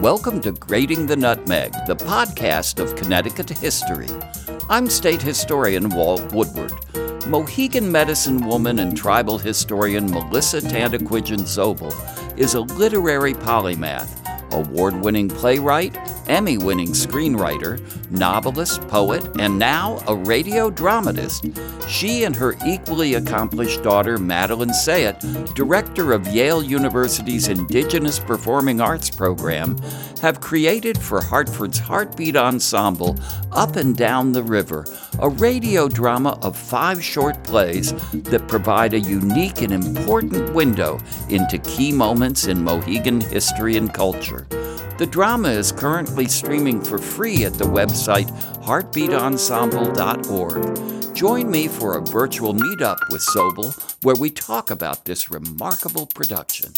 Welcome to Grating the Nutmeg, the podcast of Connecticut history. I'm state historian Walt Woodward. Mohegan medicine woman and tribal historian Melissa Tantaquidgeon Zobel is a literary polymath award winning playwright, Emmy winning screenwriter, novelist, poet, and now a radio dramatist. She and her equally accomplished daughter, Madeline Sayet, director of Yale University's Indigenous Performing Arts program, have created for Hartford's Heartbeat Ensemble Up and Down the River, a radio drama of five short plays that provide a unique and important window into key moments in Mohegan history and culture. The drama is currently streaming for free at the website heartbeatensemble.org. Join me for a virtual meetup with Zobel where we talk about this remarkable production.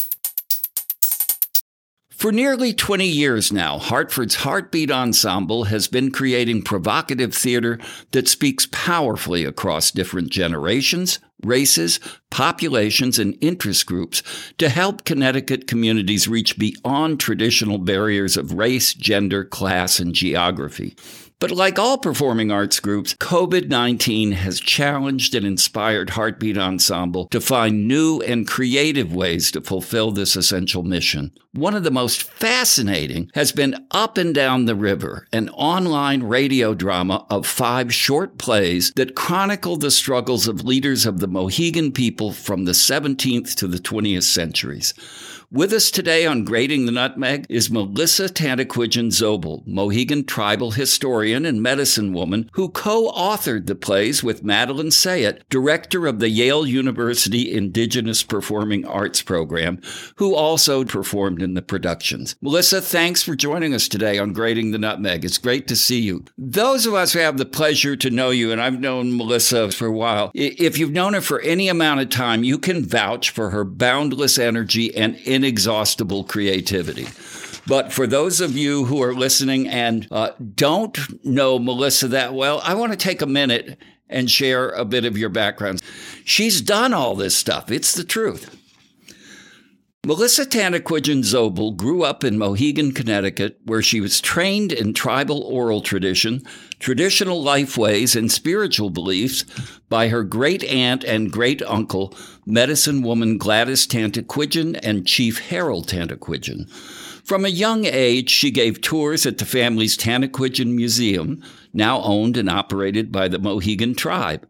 For nearly 20 years now, Hartford's Heartbeat Ensemble has been creating provocative theater that speaks powerfully across different generations, races, populations, and interest groups to help Connecticut communities reach beyond traditional barriers of race, gender, class, and geography. But like all performing arts groups, COVID 19 has challenged and inspired Heartbeat Ensemble to find new and creative ways to fulfill this essential mission. One of the most fascinating has been Up and Down the River, an online radio drama of five short plays that chronicle the struggles of leaders of the Mohegan people from the 17th to the 20th centuries. With us today on Grating the Nutmeg is Melissa Tantaquidgeon Zobel, Mohegan tribal historian and medicine woman who co-authored the plays with Madeline Sayet, director of the Yale University Indigenous Performing Arts Program, who also performed in the productions. Melissa, thanks for joining us today on Grating the Nutmeg. It's great to see you. Those of us who have the pleasure to know you, and I've known Melissa for a while, if you've known her for any amount of time, you can vouch for her boundless energy and inexhaustible creativity. But for those of you who are listening and uh, don't know Melissa that well, I want to take a minute and share a bit of your background. She's done all this stuff, it's the truth. Melissa Tantaquidgeon Zobel grew up in Mohegan, Connecticut, where she was trained in tribal oral tradition, traditional life ways, and spiritual beliefs by her great aunt and great uncle, medicine woman Gladys Tantaquidgeon and Chief Harold Tantaquidgeon. From a young age, she gave tours at the family's Tantaquidgeon Museum, now owned and operated by the Mohegan tribe.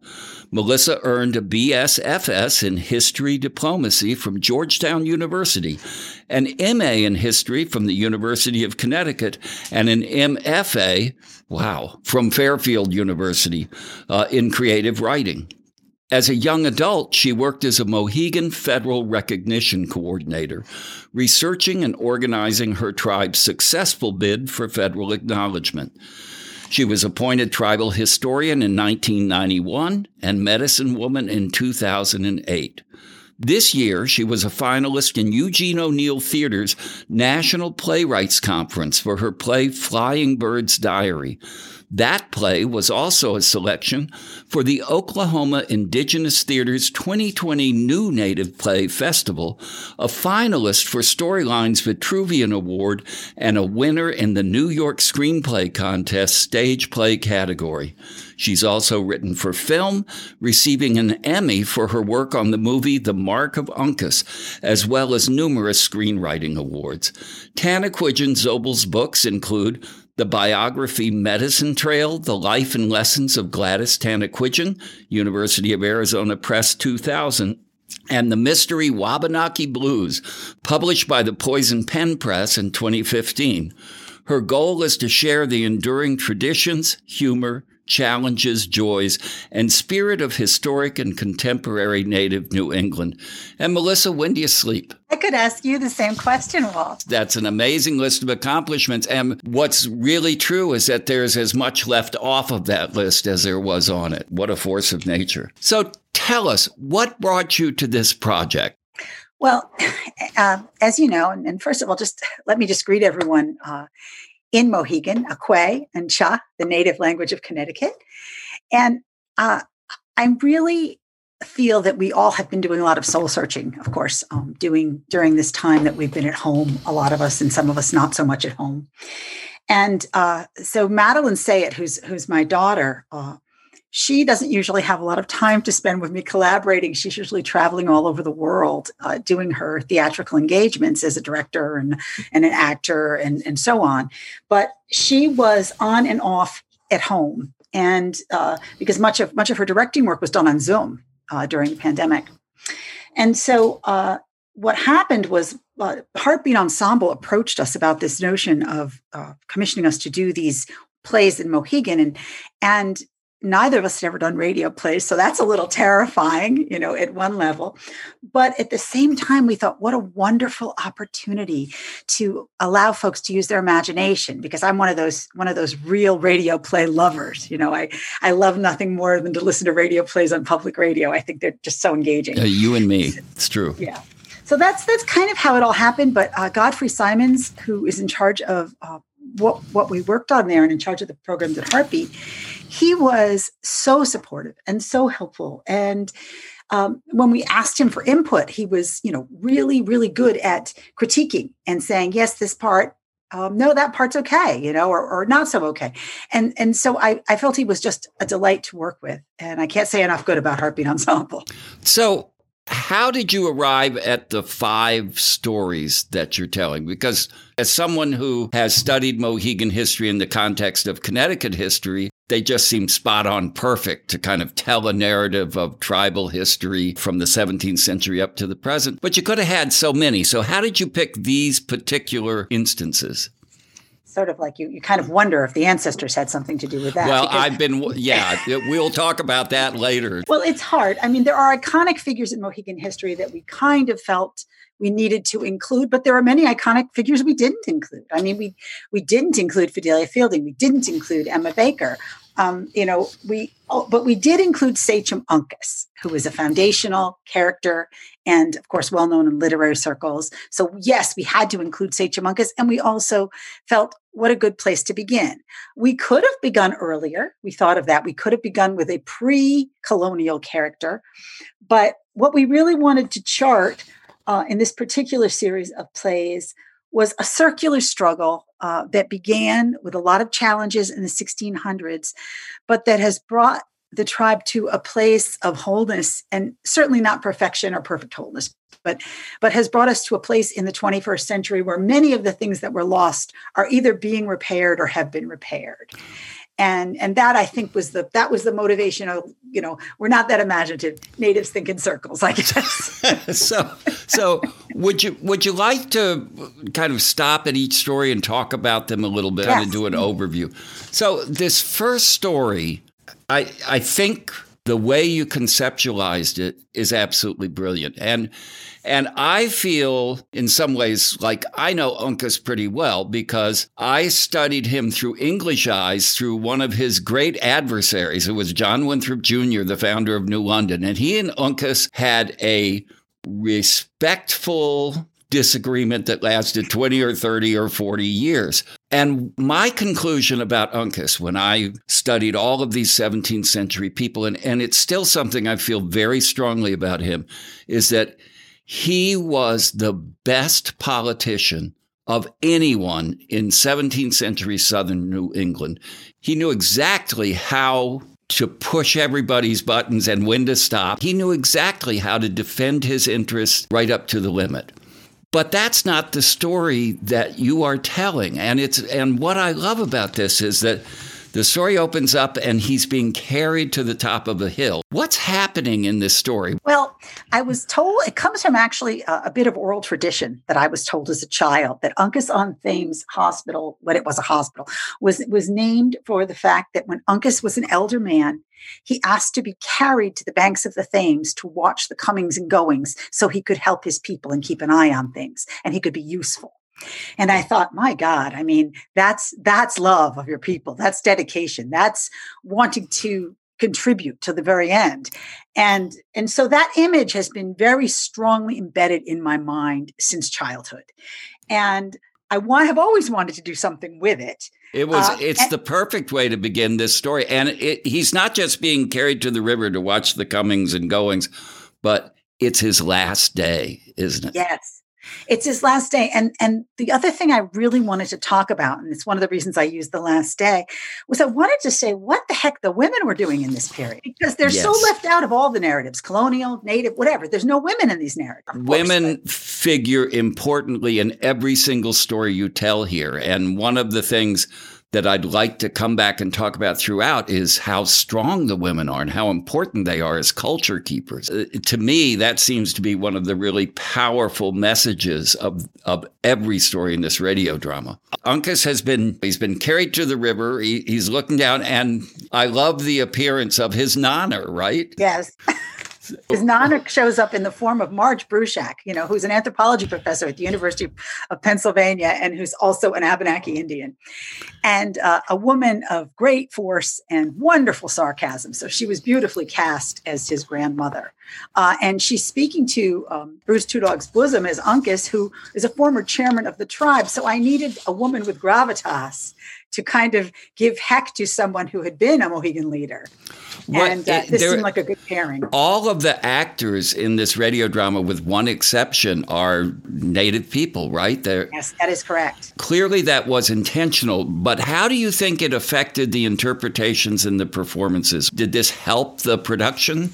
Melissa earned a BSFS in History Diplomacy from Georgetown University, an MA in History from the University of Connecticut, and an MFA, wow, from Fairfield University uh, in Creative Writing. As a young adult, she worked as a Mohegan Federal Recognition Coordinator, researching and organizing her tribe's successful bid for federal acknowledgement. She was appointed tribal historian in 1991 and medicine woman in 2008. This year, she was a finalist in Eugene O'Neill Theater's National Playwrights Conference for her play Flying Bird's Diary. That play was also a selection for the Oklahoma Indigenous Theater's 2020 New Native Play Festival, a finalist for Storyline's Vitruvian Award, and a winner in the New York Screenplay Contest stage play category. She's also written for film, receiving an Emmy for her work on the movie The Mark of Uncas, as well as numerous screenwriting awards. Tana Tantaquidgeon Zobel's books include the biography Medicine Trail, The Life and Lessons of Gladys Tantaquidgeon, University of Arizona Press 2000, and The Mystery Wabanaki Blues, published by the Poison Pen Press in 2015. Her goal is to share the enduring traditions, humor, challenges, joys, and spirit of historic and contemporary native New England. And Melissa, when do you sleep? I could ask you the same question, Walt. That's an amazing list of accomplishments. And what's really true is that there's as much left off of that list as there was on it. What a force of nature. So tell us, what brought you to this project? Well, uh, as you know, and, and, first of all, just let me just greet everyone. Uh, in Mohegan, Aquay and Cha, the native language of Connecticut. And uh, I'm really feel that we all have been doing a lot of soul searching, of course, um, doing during this time that we've been at home, a lot of us, and some of us not so much at home. And uh, so Madeline Sayet, who's who's my daughter, uh, she doesn't usually have a lot of time to spend with me collaborating. She's usually traveling all over the world, uh, doing her theatrical engagements as a director and, and an actor and, and so on. But she was on and off at home, and uh, because much of much of her directing work was done on Zoom uh, during the pandemic. And so uh, what happened was uh, Heartbeat Ensemble approached us about this notion of commissioning us to do these plays in Mohegan, and and neither of us had ever done radio plays so that's a little terrifying you know at one level. But at the same time we thought what a wonderful opportunity to allow folks to use their imagination because i'm one of those one of those real radio play lovers you know i i love nothing more than to listen to radio plays on public radio. I think they're just so engaging. Uh, you and me. It's true. Yeah. So that's that's kind of how it all happened but uh, Godfrey Simmons who is in charge of uh, what what we worked on there and in charge of the programs at heartbeat he was so supportive and so helpful. And um, when we asked him for input, he was, you know, really, really good at critiquing and saying, yes, this part, um, no, that part's okay, you know, or, or not so okay. And and so I, I felt he was just a delight to work with. And I can't say enough good about Heartbeat Ensemble. So how did you arrive at the five stories that you're telling? Because as someone who has studied Mohegan history in the context of Connecticut history, they just seem spot on perfect to kind of tell a narrative of tribal history from the 17th century up to the present. But you could have had so many. So, how did you pick these particular instances? Sort of like you, you kind of wonder if the ancestors had something to do with that. Well, I've been, yeah, we'll talk about that later. Well, it's hard. I mean, there are iconic figures in Mohegan history that we kind of felt we needed to include, but there are many iconic figures we didn't include. I mean, we we didn't include Fidelia Fielding, we didn't include Emma Baker, um, you know, we, oh, but we did include Sachem Uncas, who is a foundational character and, of course, well known in literary circles. So, yes, we had to include Sachem Uncas, and we also felt what a good place to begin. We could have begun earlier. We thought of that. We could have begun with a pre colonial character. But what we really wanted to chart uh, in this particular series of plays was a circular struggle uh, that began with a lot of challenges in the 1600s, but that has brought the tribe to a place of wholeness and certainly not perfection or perfect wholeness but but has brought us to a place in the 21st century where many of the things that were lost are either being repaired or have been repaired and and that i think was the that was the motivation of you know we're not that imaginative. Natives think in circles i guess. So so would you would you like to kind of stop at each story and talk about them a little bit yes. and do an overview? So this first story i i think the way you conceptualized it is absolutely brilliant and and I feel in some ways like I know Uncas pretty well because I studied him through English eyes through one of his great adversaries. who was John Winthrop Jr., the founder of New London. And he and Uncas had a respectful disagreement that lasted 20 or 30 or 40 years. And my conclusion about Uncas, when I studied all of these 17th century people, and, and it's still something I feel very strongly about him, is that he was the best politician of anyone in 17th century southern New England. He knew exactly how to push everybody's buttons and when to stop. He knew exactly how to defend his interests right up to the limit. But that's not the story that you are telling. And it's and what I love about this is that the story opens up and he's being carried to the top of a hill. What's happening in this story? Well, I was told it comes from actually a, a bit of oral tradition that I was told as a child that Uncas on Thames Hospital, when it was a hospital, was was named for the fact that when Uncas was an elder man, he asked to be carried to the banks of the Thames to watch the comings and goings so he could help his people and keep an eye on things and he could be useful. And I thought, my God, I mean, that's that's love of your people. That's dedication. That's wanting to contribute to the very end. And and so that image has been very strongly embedded in my mind since childhood. And I want, have always wanted to do something with it. It was. Uh, it's and, the perfect way to begin this story, and it, he's not just being carried to the river to watch the comings and goings, but it's his last day, isn't it? Yes. It's his last day. And and the other thing I really wanted to talk about, and it's one of the reasons I used the last day, was I wanted to say what the heck the women were doing in this period. Because they're yes. so left out of all the narratives, colonial, native, whatever. There's no women in these narratives. Women course, figure importantly in every single story you tell here. And one of the things that I'd like to come back and talk about throughout is how strong the women are and how important they are as culture keepers. Uh, to me, that seems to be one of the really powerful messages of, of every story in this radio drama. Uncas has been, he's been carried to the river. He, he's looking down and I love the appearance of his nana, right? Yes. His nana shows up in the form of Marge Bruchac, you know, who's an anthropology professor at the University of Pennsylvania and who's also an Abenaki Indian, and uh, a woman of great force and wonderful sarcasm. So she was beautifully cast as his grandmother. Uh, and she's speaking to um, Bruce Two Dogs Bozsum as Uncas, who is a former chairman of the tribe. So I needed a woman with gravitas to kind of give heck to someone who had been a Mohegan leader. What, and uh, this there, seemed like a good pairing. All of the actors in this radio drama, with one exception, are Native people, right? They're, yes, that is correct. Clearly, that was intentional. But how do you think it affected the interpretations and the performances? Did this help the production?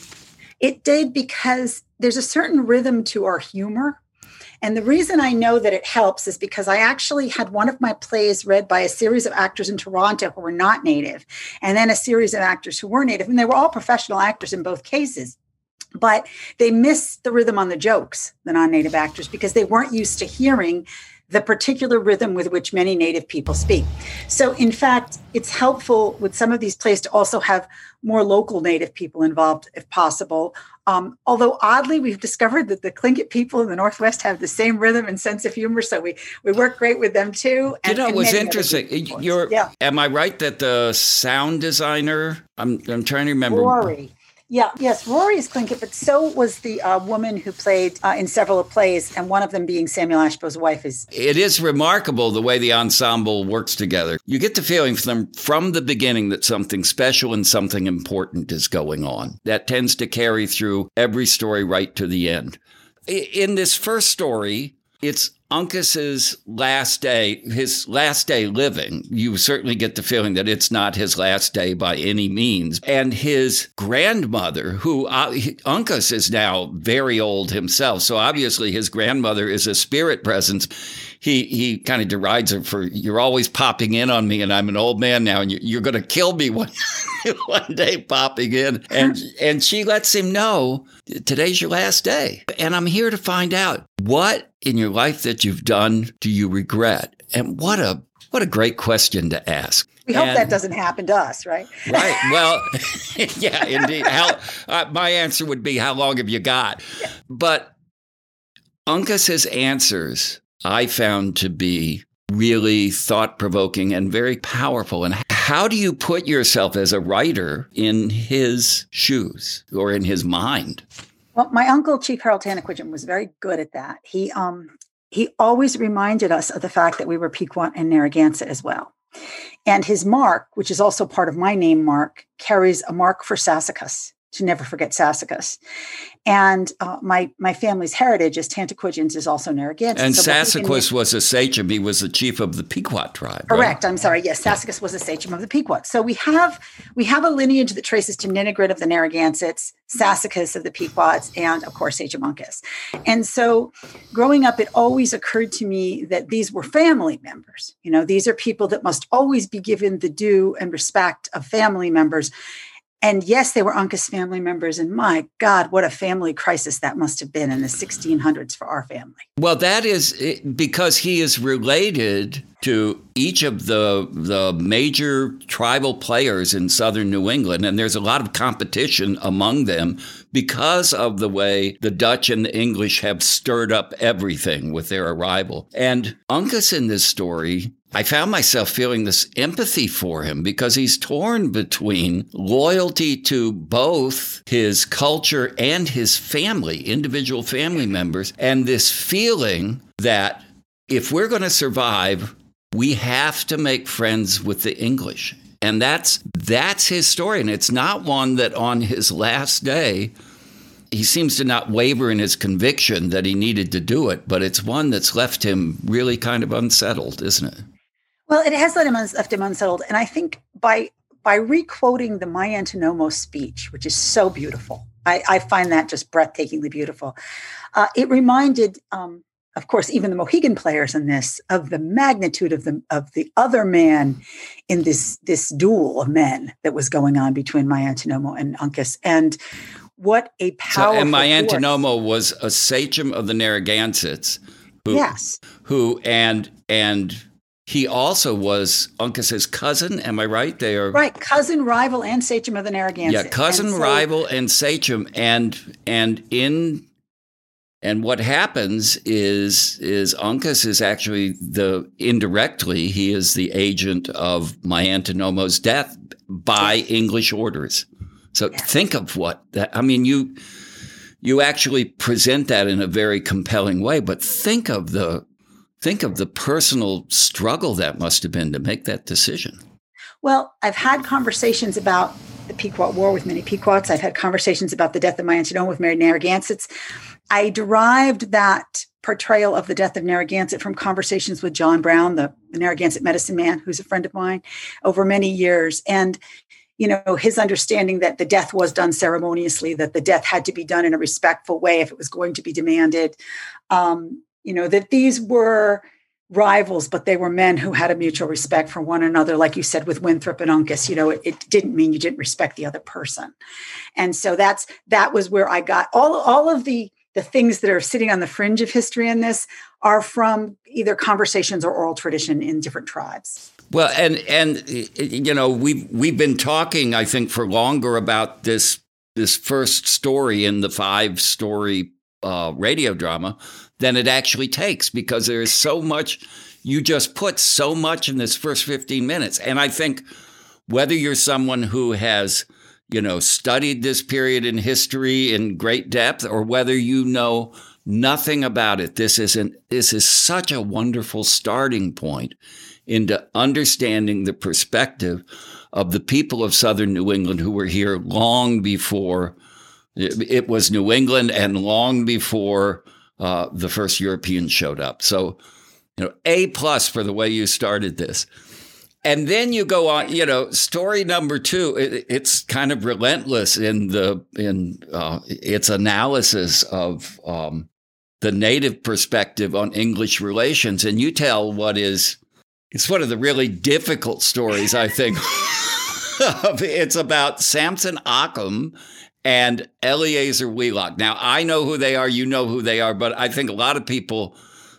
It did because there's a certain rhythm to our humor and the reason I know that it helps is because I actually had one of my plays read by a series of actors in Toronto who were not Native, and then a series of actors who were Native. And they were all professional actors in both cases. But they missed the rhythm on the jokes, the non Native actors, because they weren't used to hearing the particular rhythm with which many Native people speak. So, in fact, it's helpful with some of these plays to also have more local Native people involved if possible. Um, although oddly, we've discovered that the Tlingit people in the Northwest have the same rhythm and sense of humor, so we we work great with them too. And, you know, it was interesting. You're, yeah. Am I right that the sound designer? I'm I'm trying to remember. Rory. Yeah, yes, Rory is Tlingit, but so was the uh, woman who played uh, in several plays, and one of them being Samuel Ashpo's wife. Is it is remarkable the way the ensemble works together. You get the feeling from from the beginning that something special and something important is going on. That tends to carry through every story right to the end. In this first story, it's Uncas's last day, his last day living, you certainly get the feeling that it's not his last day by any means. And his grandmother, who uh, Uncas is now very old himself, so obviously his grandmother is a spirit presence. He he kind of derides her for you're always popping in on me, and I'm an old man now, and you're, you're going to kill me one one day popping in. And and she lets him know today's your last day, and I'm here to find out what in your life that you've done do you regret? And what a what a great question to ask. We hope and, that doesn't happen to us, right? Right. Well, yeah, indeed. How uh, my answer would be, "How long have you got?" Yeah. But Uncas's answers I found to be really thought provoking and very powerful. And how do you put yourself as a writer in his shoes or in his mind? Well, my uncle, Chief Harold Tantaquidgeon, was very good at that. He um, he always reminded us of the fact that we were Pequot and Narragansett as well. And his mark, which is also part of my name mark, carries a mark for Sassacus to never forget Sassacus. And uh, my my family's heritage as Tantaquidgeons is also Narragansett. And so Sassacus was a sachem. He was the chief of the Pequot tribe. Correct. Right? I'm sorry. Yes, Sassacus was a sachem of the Pequot. So we have we have a lineage that traces to Ninigret of the Narragansetts, Sassacus of the Pequots, and of course Sachem Uncas. And so growing up, it always occurred to me that these were family members. You know, these are people that must always be given the due and respect of family members and yes, they were Uncas family members. And my God, what a family crisis that must have been in the 1600s for our family. Well, that is because he is related to each of the the major tribal players in southern New England and there's a lot of competition among them because of the way the Dutch and the English have stirred up everything with their arrival. And Uncas in this story I found myself feeling this empathy for him because he's torn between loyalty to both his culture and his family, individual family members, and this feeling that if we're going to survive, we have to make friends with the English. And that's that's his story. And it's not one that on his last day he seems to not waver in his conviction that he needed to do it, but it's one that's left him really kind of unsettled, isn't it? Well, it has let him left him unsettled, and I think by by requoting the Miantonomo speech, which is so beautiful, I, I find that just breathtakingly beautiful. Uh, it reminded, um, of course, even the Mohegan players in this of the magnitude of the of the other man in this this duel of men that was going on between Miantonomo and Uncas, and what a powerful. So, and Miantonomo was a sachem of the Narragansetts. Who, yes. Who and and he also was Uncas's cousin. Am I right? They are right, cousin, rival, and sachem of the Narragansett. Yeah, cousin, and so, rival, and sachem, and and in and what happens is is Uncas is actually the indirectly he is the agent of Miantonomo's death by English orders. So yes. think of what that. I mean, you you actually present that in a very compelling way, but think of the think of the personal struggle that must have been to make that decision. Well, I've had conversations about the Pequot War with many Pequots. I've had conversations about the death of Miantonomo with Mary Narragansetts. I derived that portrayal of the death of Narragansett from conversations with John Brown, the, the Narragansett medicine man, who's a friend of mine, over many years. And you know his understanding that the death was done ceremoniously that the death had to be done in a respectful way if it was going to be demanded um, you know that these were rivals but they were men who had a mutual respect for one another like you said with winthrop and uncas you know it, it, didn't mean you didn't respect the other person. And so that's that was where i got all all of the the things that are sitting on the fringe of history in this are from either conversations or oral tradition in different tribes. Well and and you know we've we've been talking i think for longer about this this first story in the five story uh, radio drama than it actually takes because there is so much. You just put so much in this first 15 minutes. And I think whether you're someone who has, you know, studied this period in history in great depth or whether you know nothing about it, this is an, this is such a wonderful starting point into understanding the perspective of the people of southern New England who were here long before it was New England and long before uh, the first Europeans showed up. So, you know, A plus for the way you started this. And then you go on, you know, story number two. It, it's kind of relentless in the in uh, its analysis of um, the native perspective on English relations, and you tell what is it's one of the really difficult stories I think. it's about Samson Occom and Eleazar Wheelock. Now, I know who they are, you know who they are, but I think a lot of people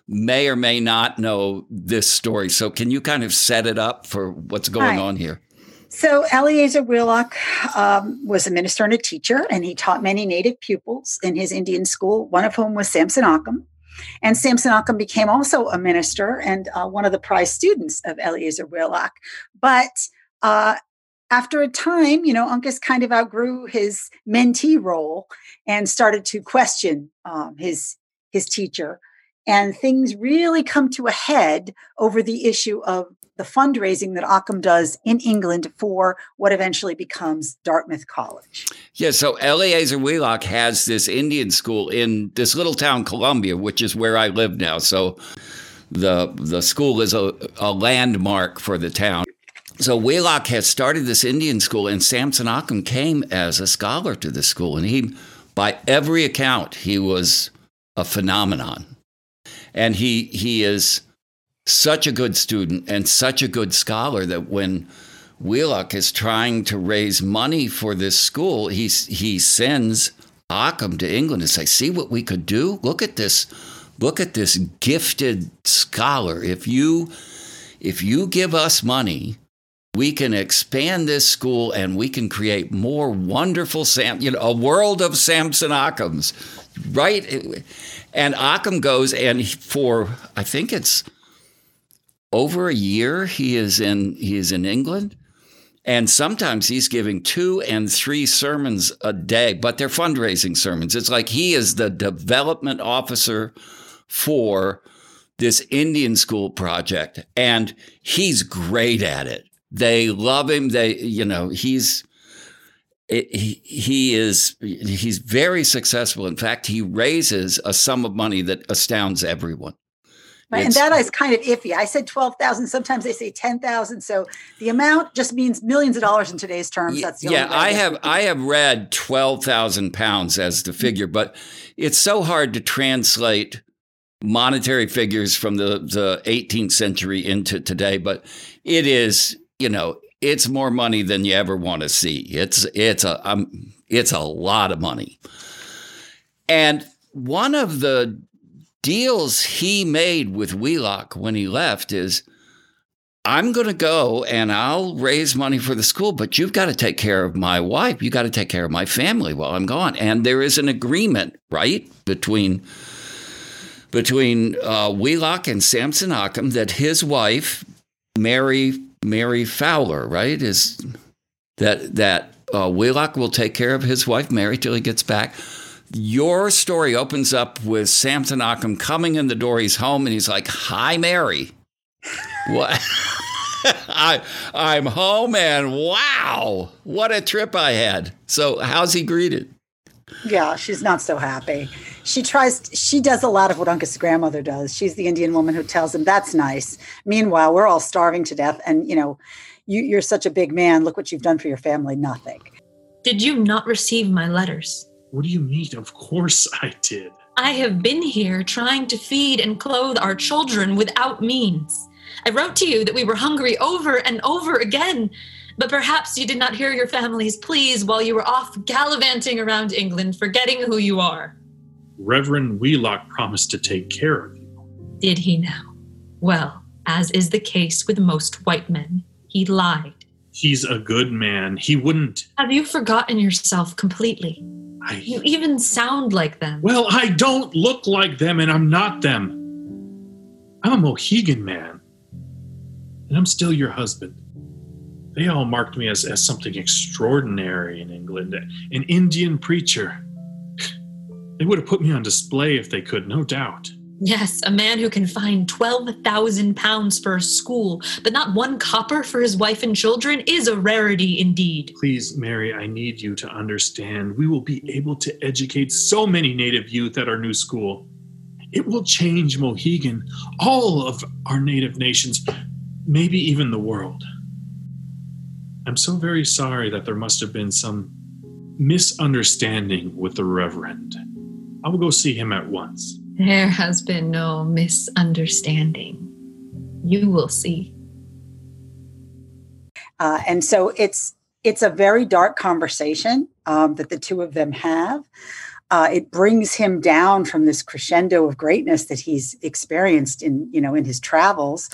may or may not know this story. So, can you kind of set it up for what's going right. on here? So, Eleazar Wheelock um, was a minister and a teacher, and he taught many native pupils in his Indian school, one of whom was Samson Occom. And Samson Occom became also a minister and uh, one of the prize students of Eleazar Wheelock. But uh, after a time, you know, Uncas kind of outgrew his mentee role and started to question um, his his teacher, and things really come to a head over the issue of the fundraising that Occom does in England for what eventually becomes Dartmouth College. Yeah, so Eleazar Wheelock has this Indian school in this little town, Columbia, which is where I live now. So the the school is a, a landmark for the town. So Wheelock had started this Indian school, and Samson Occom came as a scholar to the school, and he, by every account, he was a phenomenon, and he he is such a good student and such a good scholar that when Wheelock is trying to raise money for this school, he he sends Occom to England to say, "See what we could do. Look at this, look at this gifted scholar. If you if you give us money." We can expand this school and we can create more wonderful Sam, you know, a world of Samson Occoms, right? And Occom goes and for I think it's over a year he is in he is in England. And sometimes he's giving two and three sermons a day, but they're fundraising sermons. It's like he is the development officer for this Indian school project, and he's great at it. They love him. They, you know, he's he, he is he's very successful. In fact, he raises a sum of money that astounds everyone. Right, and that is kind of iffy. I said twelve thousand. Sometimes they say ten thousand. So the amount just means millions of dollars in today's terms. That's the yeah. I have I have read twelve thousand pounds as the mm-hmm. figure, but it's so hard to translate monetary figures from the the 18th century into today. But it is you know it's more money than you ever want to see. It's it's a um, it's a lot of money. And one of the deals he made with Wheelock when he left is I'm going to go and I'll raise money for the school, but you've got to take care of my wife. You got to take care of my family while I'm gone. And there is an agreement, right, between between uh, Wheelock and Samson Occom that his wife, Mary Mary Fowler, right, is that that uh, Wheelock will take care of his wife Mary till he gets back. Your story opens up with Samson Occom coming in the door. He's home and he's like, "Hi, Mary." what? I I'm home and wow, what a trip I had. So how's he greeted? Yeah, she's not so happy. She tries, she does a lot of what Uncas' grandmother does. She's the Indian woman who tells him, that's nice. Meanwhile, we're all starving to death. And, you know, you, you're such a big man. Look what you've done for your family. Nothing. Did you not receive my letters? What do you mean? Of course I did. I have been here trying to feed and clothe our children without means. I wrote to you that we were hungry over and over again, but perhaps you did not hear your family's pleas while you were off gallivanting around England, forgetting who you are. Reverend Wheelock promised to take care of you. Did he now? Well, as is the case with most white men, he lied. He's a good man. He wouldn't. Have you forgotten yourself completely? I... You even sound like them. Well, I don't look like them, and I'm not them. I'm a Mohegan man, and I'm still your husband they all marked me as, as something extraordinary in England, an Indian preacher. They would have put me on display if they could, no doubt. Yes, a man who can find 12,000 pounds for a school, but not one copper for his wife and children, is a rarity indeed. Please, Mary, I need you to understand. We will be able to educate so many native youth at our new school. It will change Mohegan, all of our native nations, maybe even the world. I'm so very sorry that there must have been some misunderstanding with the Reverend. I will go see him at once. There has been no misunderstanding. You will see. Uh, and so it's it's a very dark conversation um, that the two of them have. Uh, it brings him down from this crescendo of greatness that he's experienced in you know in his travels,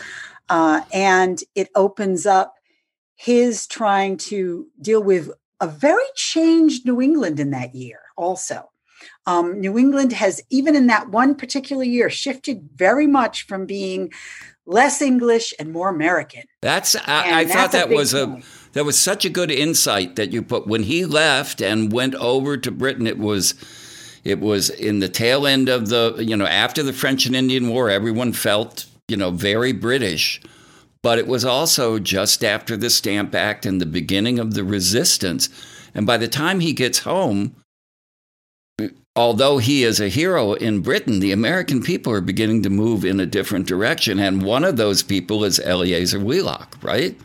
uh, and it opens up his trying to deal with a very changed New England in that year, also. Um, New England has, even in that one particular year, shifted very much from being less English and more American. That's I, I that's thought that was a that was such a good insight that you put when he left and went over to Britain. It was it was in the tail end of the you know after the French and Indian War. Everyone felt you know very British. But it was also just after the Stamp Act and the beginning of the resistance. And by the time he gets home, although he is a hero in Britain, the American people are beginning to move in a different direction. And one of those people is Eleazar Wheelock, right?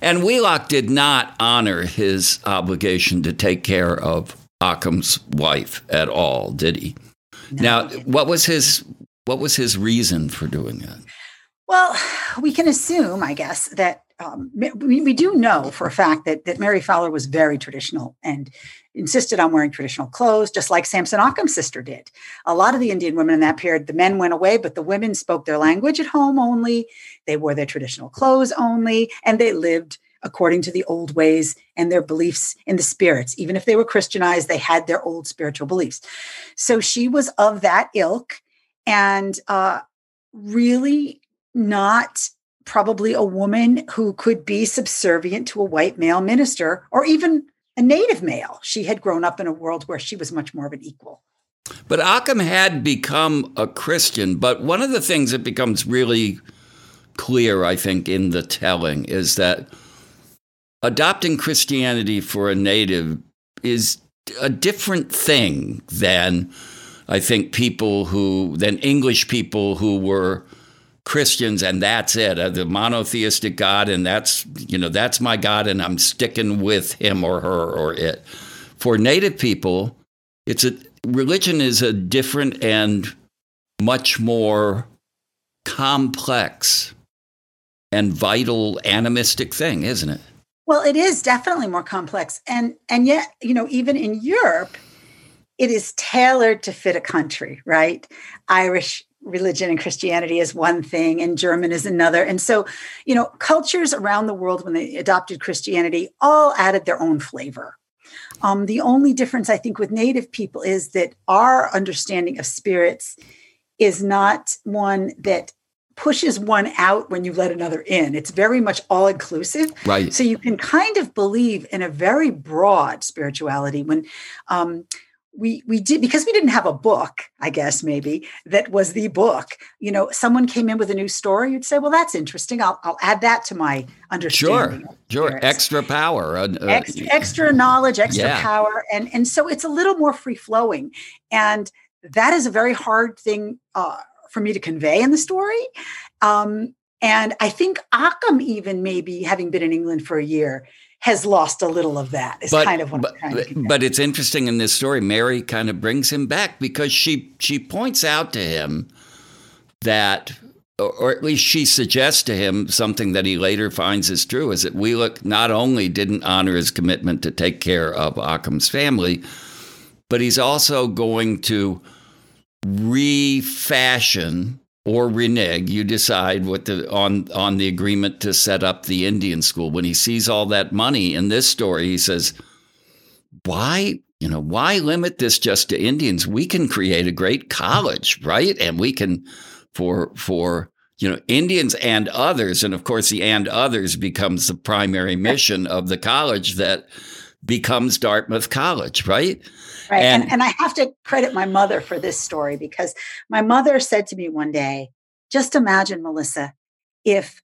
And Wheelock did not honor his obligation to take care of Occom's wife at all, did he? No, now, what was his what was his reason for doing that? Well, we can assume, I guess, that um, we, do know for a fact that, that Mary Fowler was very traditional and insisted on wearing traditional clothes, just like Samson Occom's sister did. A lot of the Indian women in that period, the men went away, but the women spoke their language at home only. They wore their traditional clothes only, and they lived according to the old ways and their beliefs in the spirits. Even if they were Christianized, they had their old spiritual beliefs. So she was of that ilk and uh, really not probably a woman who could be subservient to a white male minister or even a native male. She had grown up in a world where she was much more of an equal. But Occom had become a Christian. But one of the things that becomes really clear, I think, in the telling is that adopting Christianity for a native is a different thing than I think people who, than English people who were Christians and that's it, uh, the monotheistic God, and that's, you know, that's my God and I'm sticking with him or her or it. For native people, it's a religion is a different and much more complex and vital animistic thing, isn't it? Well, it is definitely more complex. And and yet, you know, even in Europe, it is tailored to fit a country, right? Irish religion and Christianity is one thing and German is another. And so, you know, cultures around the world when they adopted Christianity all added their own flavor. Um, the only difference I think with Native people is that our understanding of spirits is not one that pushes one out when you let another in. It's very much all inclusive. Right. So you can kind of believe in a very broad spirituality when um, we we did because we didn't have a book i guess maybe that was the book. You know someone came in with a new story you'd say well that's interesting. I'll, I'll add that to my understanding sure sure. extra power uh, uh, extra, extra, knowledge extra yeah. power and and so it's a little more free flowing. And that is a very hard thing uh, for me to convey in the story. Um, and i think Occom even maybe having been in england for a year has lost a little of that. Is but, kind of what but, but it's interesting in this story. Mary kind of brings him back because she she points out to him that, or at least she suggests to him something that he later finds is true: is that Wheelock not only didn't honor his commitment to take care of Occom's family, but he's also going to refashion or renege. You decide what the on on the agreement to set up the Indian school. When he sees all that money in this story, he says, "Why, you know, why limit this just to Indians? We can create a great college, right? And we can for for." You know, Indians and others, and of course, the and others becomes the primary mission of the college that becomes Dartmouth College, right? Right. And, and, and I have to credit my mother for this story because my mother said to me one day, just imagine, Melissa, if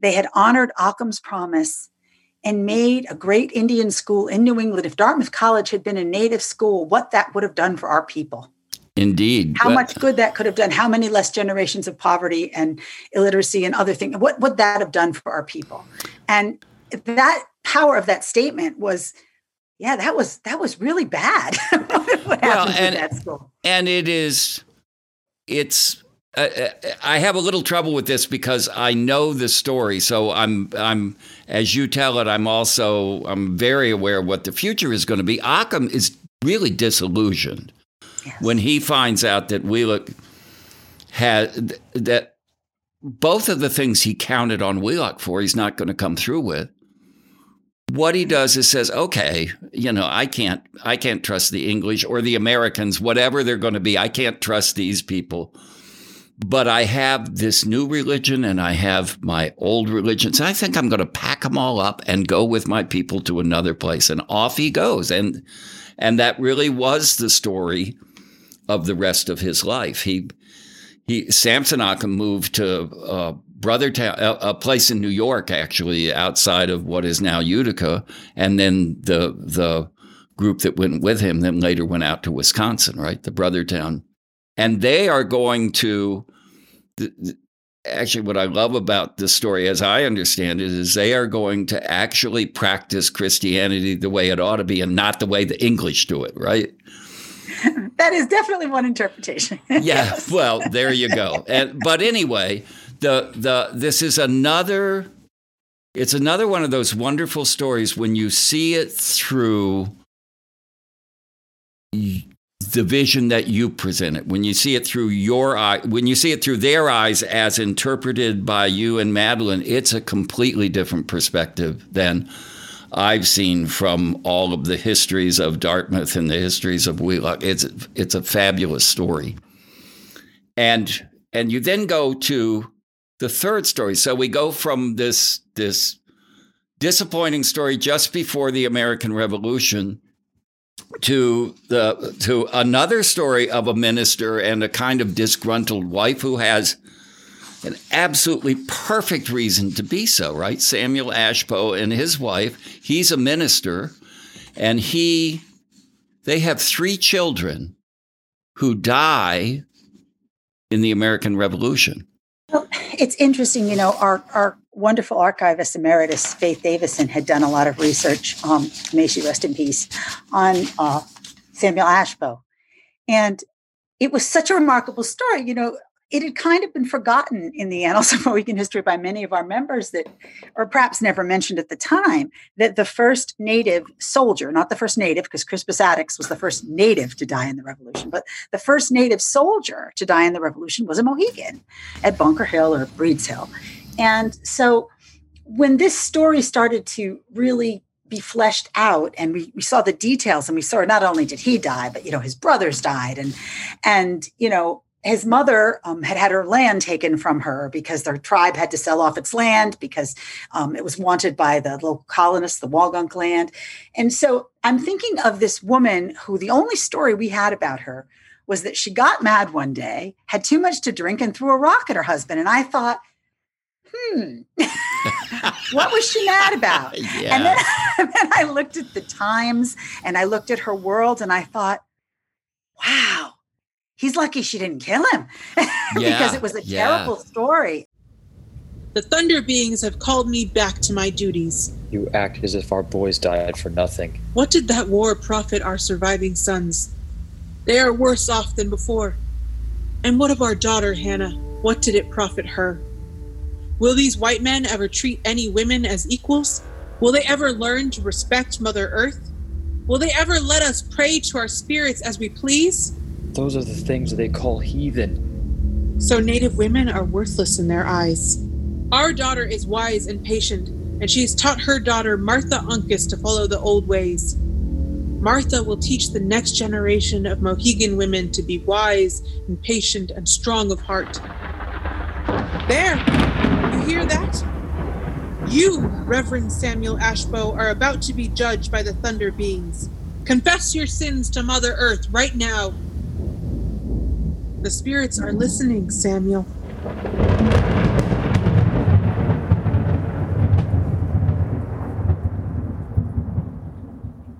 they had honored Occom's promise and made a great Indian school in New England, if Dartmouth College had been a native school, what that would have done for our people. Indeed. How but, much good that could have done, how many less generations of poverty and illiteracy and other things, what would that have done for our people? And that power of that statement was yeah, that was that was really bad. well, and, and it is, it's. Uh, uh, I have a little trouble with this because I know the story, so I'm I'm as you tell it. I'm also I'm very aware of what the future is going to be. Occom is really disillusioned yes. when he finds out that Wheelock had that both of the things he counted on Wheelock for, he's not going to come through with what he does is says, okay, you know, I can't, I can't trust the English or the Americans, whatever they're going to be. I can't trust these people. But I have this new religion and I have my old religion. So I think I'm going to pack them all up and go with my people to another place. And off he goes. And, and that really was the story of the rest of his life. He, he, Samson Occom moved to, uh, Brothertown, a, a, place in New York, actually, outside of what is now Utica, and then the the group that went with him then later went out to Wisconsin, right? The Brothertown, and they are going to. The, the, actually, what I love about this story, as I understand it, is they are going to actually practice Christianity the way it ought to be, and not the way the English do it, right? That is definitely one interpretation. yeah, well, there you go. And, but anyway, the the this is another it's another one of those wonderful stories when you see it through the vision that you present it when you see it through your eye when you see it through their eyes as interpreted by you and madeline it's a completely different perspective than i've seen from all of the histories of dartmouth and the histories of wheelock. It's it's a fabulous story. And and you then go to the third story. So we go from this this disappointing story just before the American Revolution to the to another story of a minister and a kind of disgruntled wife who has an absolutely perfect reason to be so, right? Samuel Ashpo and his wife, he's a minister and he they have three children who die in the American Revolution. It's interesting, you know, our, our wonderful archivist emeritus, Faith Davison, had done a lot of research, um, may she rest in peace, on uh, Samuel Ashpo. And it was such a remarkable story. You know, it had kind of been forgotten in the annals of Mohegan history by many of our members that, or perhaps never mentioned at the time, that the first native soldier, not the first native, because Crispus Attucks was the first native to die in the Revolution, but the first native soldier to die in the Revolution was a Mohegan at Bunker Hill or Breeds Hill. And so when this story started to really be fleshed out and we, we saw the details and we saw not only did he die but you know his brothers died and and you know his mother um, had had her land taken from her because their tribe had to sell off its land because um, it was wanted by the local colonists, the Wangunk land. And so I'm thinking of this woman who the only story we had about her was that she got mad one day, had too much to drink, and threw a rock at her husband. And I thought, hmm, what was she mad about? Yeah. And then, then I looked at the times and I looked at her world and I thought, wow he's lucky she didn't kill him because it was a yeah. terrible story. The Thunder Beings have called me back to my duties. You act as if our boys died for nothing. What did that war profit our surviving sons? They are worse off than before. And what of our daughter, Hannah? What did it profit her? Will these white men ever treat any women as equals? Will they ever learn to respect Mother Earth? Will they ever let us pray to our spirits as we please? Those are the things they call heathen. So native women are worthless in their eyes. Our daughter is wise and patient, and she has taught her daughter Martha Uncas to follow the old ways. Martha will teach the next generation of Mohegan women to be wise and patient and strong of heart. There! You hear that? You, Reverend Samuel Ashpo, are about to be judged by the Thunder Beings. Confess your sins to Mother Earth right now. The spirits are listening, Samuel.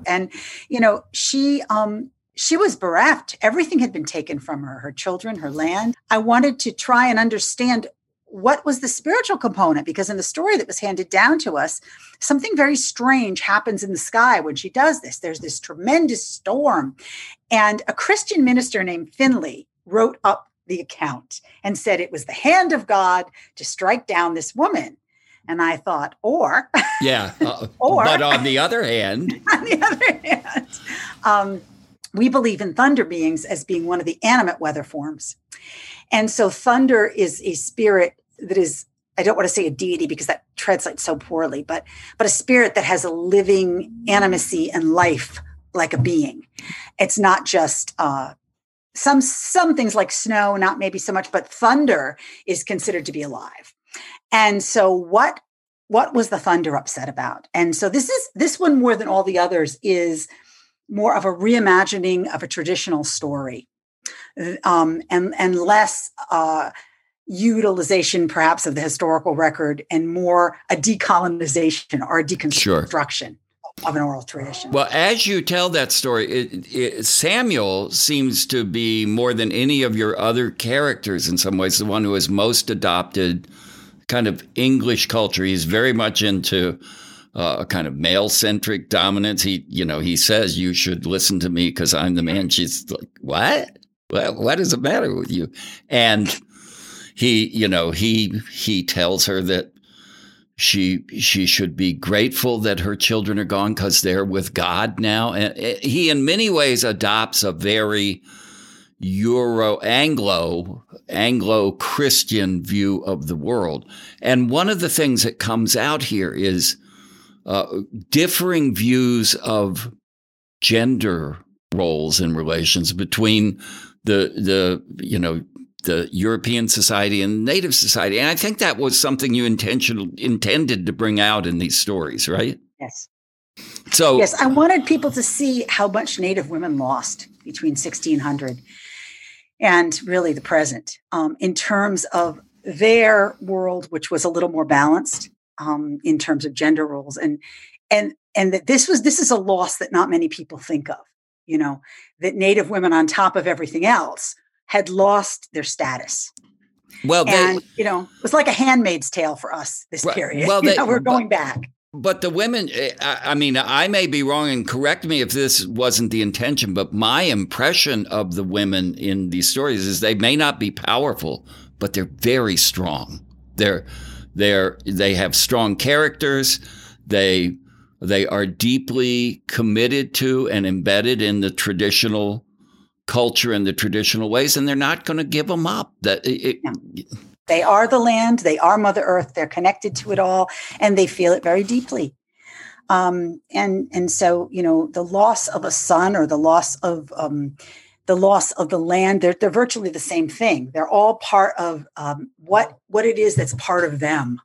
And you know, she um she was bereft. Everything had been taken from her, her children, her land. I wanted to try and understand what was the spiritual component because in the story that was handed down to us something very strange happens in the sky when she does this there's this tremendous storm and a christian minister named finley wrote up the account and said it was the hand of god to strike down this woman and i thought or Yeah. uh, Or- but on the other hand, on the other hand, um, we believe in thunder beings as being one of the animate weather forms. And so thunder is a spirit that is, I don't want to say a deity because that translates so poorly, but but a spirit that has a living animacy and life like a being. It's not just uh, some some things like snow, not maybe so much, but thunder is considered to be alive. And so what what was the thunder upset about? And so this is this one more than all the others is more of a reimagining of a traditional story um, and and less uh, utilization perhaps of the historical record and more a decolonization or a deconstruction of an oral tradition well, as you tell that story, it, it, Samuel seems to be more than any of your other characters in some ways the one who has most adopted kind of English culture. He's very much into uh, a kind of male centric dominance. He, you know, he says, You should listen to me because I'm the man. She's like, What? What, what is the matter with you? And he, you know, he he tells her that she she should be grateful that her children are gone because they're with God now. And uh, he, in many ways, adopts a very Euro Anglo Anglo Christian view of the world. And one of the things that comes out here is uh, differing views of gender roles and relations between the the you know the European society and native society. And I think that was something you intentional intended to bring out in these stories, right? yes So yes, I wanted people to see how much Native women lost between 1600 and really the present um, in terms of their world, which was a little more balanced um, in terms of gender roles, and and and that this was this is a loss that not many people think of. You know that Native women, on top of everything else, had lost their status. well, they, and you know, it was like a handmaid's tale for us this Right. period. Well, You they- know, we're but- going back. But the women, eh, I I mean, I may be wrong and correct me if this wasn't the intention, but my impression of the women in these stories is they may not be powerful, but they're very strong. They're, they're, they have strong characters. They, they are deeply committed to and embedded in the traditional culture and the traditional ways, and they're not going to give them up. That it, They are the land, they are Mother Earth, they're connected to it all, and they feel it very deeply. Um, and and so you know the loss of a son or the loss of um, the loss of the land they're, they're virtually the same thing. They're all part of um, what what it is that's part of them.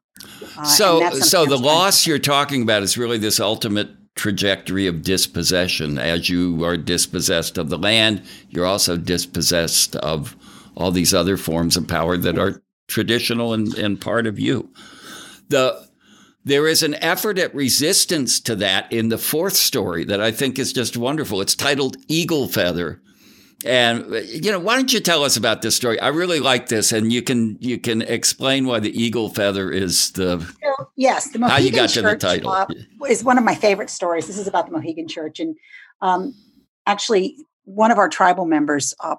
Uh, So, so the loss you're talking about is really this ultimate trajectory of dispossession. As you are dispossessed of the land, you're also dispossessed of all these other forms of power that are traditional and, and part of you. The there is an effort at resistance to that in the fourth story that I think is just wonderful. It's titled Eagle Feather. And you know, why don't you tell us about this story? I really like this, and you can you can explain why the eagle feather is the So, yes, the Mohegan How you got to the Church title. uh, is one of my favorite stories. This is about the Mohegan Church, and um, actually, one of our tribal members, uh,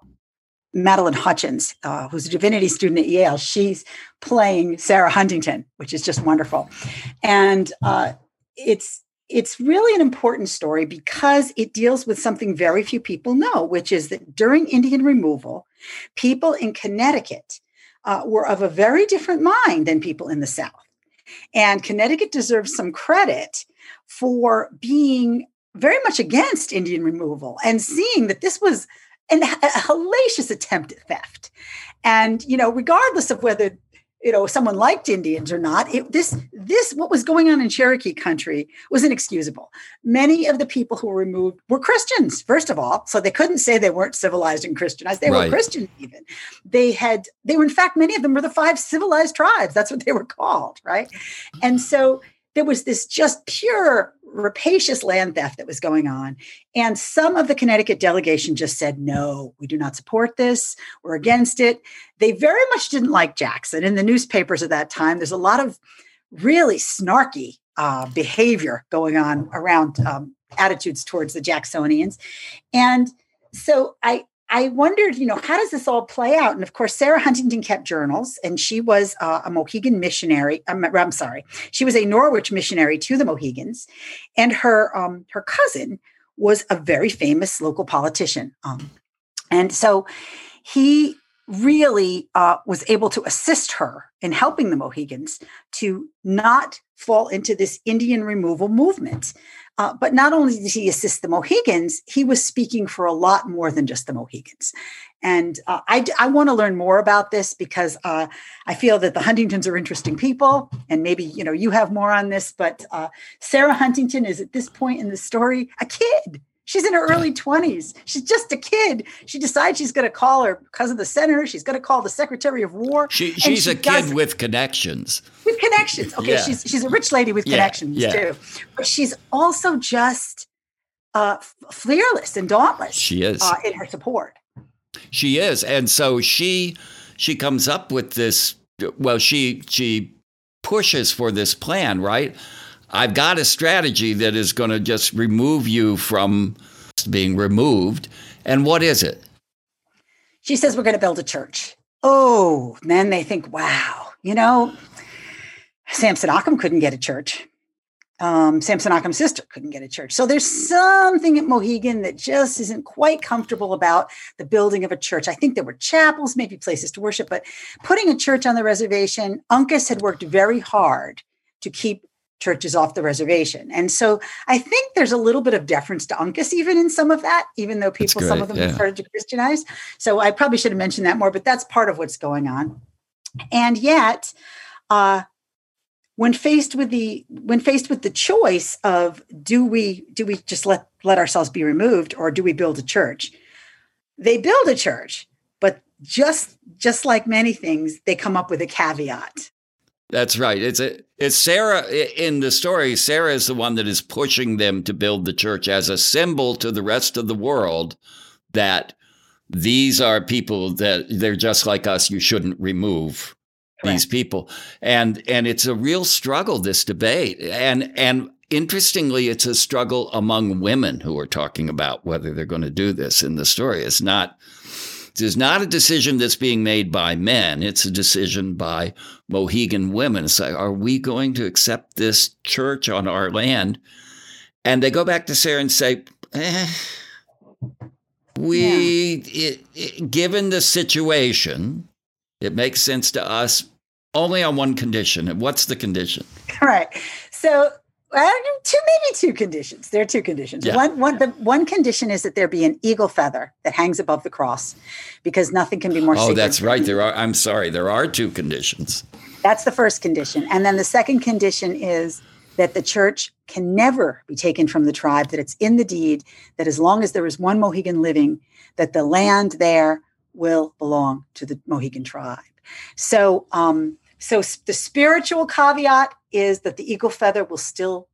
Madeline Hutchins, uh, who's a divinity student at Yale, she's playing Sarah Huntington, which is just wonderful, and uh, it's it's really an important story because it deals with something very few people know, which is that during Indian removal, people in Connecticut uh, were of a very different mind than people in the South. And Connecticut deserves some credit for being very much against Indian removal and seeing that this was an, a hellacious attempt at theft. And, you know, regardless of whether, you know, someone liked Indians or not, it, this, this, what was going on in Cherokee country was inexcusable. Many of the people who were removed were Christians, first of all. So they couldn't say they weren't civilized and Christianized. They Right. were christians even. They had, they were, in fact, many of them were the five civilized tribes. That's what they were called, right? And so there was this just pure rapacious land theft that was going on. And some of the Connecticut delegation just said, no, we do not support this. We're against it. They very much didn't like Jackson. In the newspapers at that time, there's a lot of really snarky uh, behavior going on around um, attitudes towards the Jacksonians. And so I, I wondered, you know, how does this all play out? And of course, Sarah Huntington kept journals, and she was uh, a Mohegan missionary. I'm, I'm sorry, she was a Norwich missionary to the Mohegans, and her um, her cousin was a very famous local politician. Um, and so he really uh, was able to assist her in helping the Mohegans to not fall into this Indian removal movement. Uh, but not only did he assist the Mohegans, he was speaking for a lot more than just the Mohegans. And uh, I, I want to learn more about this because uh, I feel that the Huntingtons are interesting people, and maybe you know you have more on this. But uh, Sarah Huntington is at this point in the story a kid. She's in her early 20s. She's just a kid. She decides she's going to call her because of the senator. She's going to call the Secretary of War. she, she's she a kid it with connections. with connections. Okay, Yeah. she's she's a rich lady with Yeah, connections yeah. too, but she's also just uh, fearless and dauntless She is. uh, in her support. She is, and so she she comes up with this. Well, she she pushes for this plan, right? I've got a strategy that is going to just remove you from being removed. And what is it? She says we're going to build a church. Oh, then they think, wow, you know, Samson Occom couldn't get a church. Um, Samson Occom's sister couldn't get a church. So there's something at Mohegan that just isn't quite comfortable about the building of a church. I think there were chapels, maybe places to worship, but putting a church on the reservation, Uncas had worked very hard to keep churches off the reservation. And so I think there's a little bit of deference to Uncas even in some of that, even though people, some of them yeah. started to Christianize. So I probably should have mentioned that more, but that's part of what's going on. And yet, uh, when faced with the when faced with the choice of do we do we just let let ourselves be removed or do we build a church they build a church but just just like many things they come up with a caveat that's right it's a it's sarah in the story sarah is the one that is pushing them to build the church as a symbol to the rest of the world that these are people that they're just like us you shouldn't remove these people. And and it's a real struggle this debate. And and interestingly it's a struggle among women who are talking about whether they're going to do this in the story. It's not it's not a decision that's being made by men it's a decision by mohegan women it's like are we going to accept this church on our land and they go back to sarah and say eh, we yeah. it, it, given the situation it makes sense to us only on one condition. And what's the condition? Right. So well, two maybe two conditions. There are two conditions. Yeah. One, one, the one condition is that there be an eagle feather that hangs above the cross, because nothing can be more. Oh, that's right. There are. I'm sorry. There are two conditions. That's the first condition, and then the second condition is that the church can never be taken from the tribe. That it's in the deed. That as long as there is one Mohegan living, that the land there will belong to the Mohegan tribe. So, um, so the spiritual caveat is that the eagle feather will still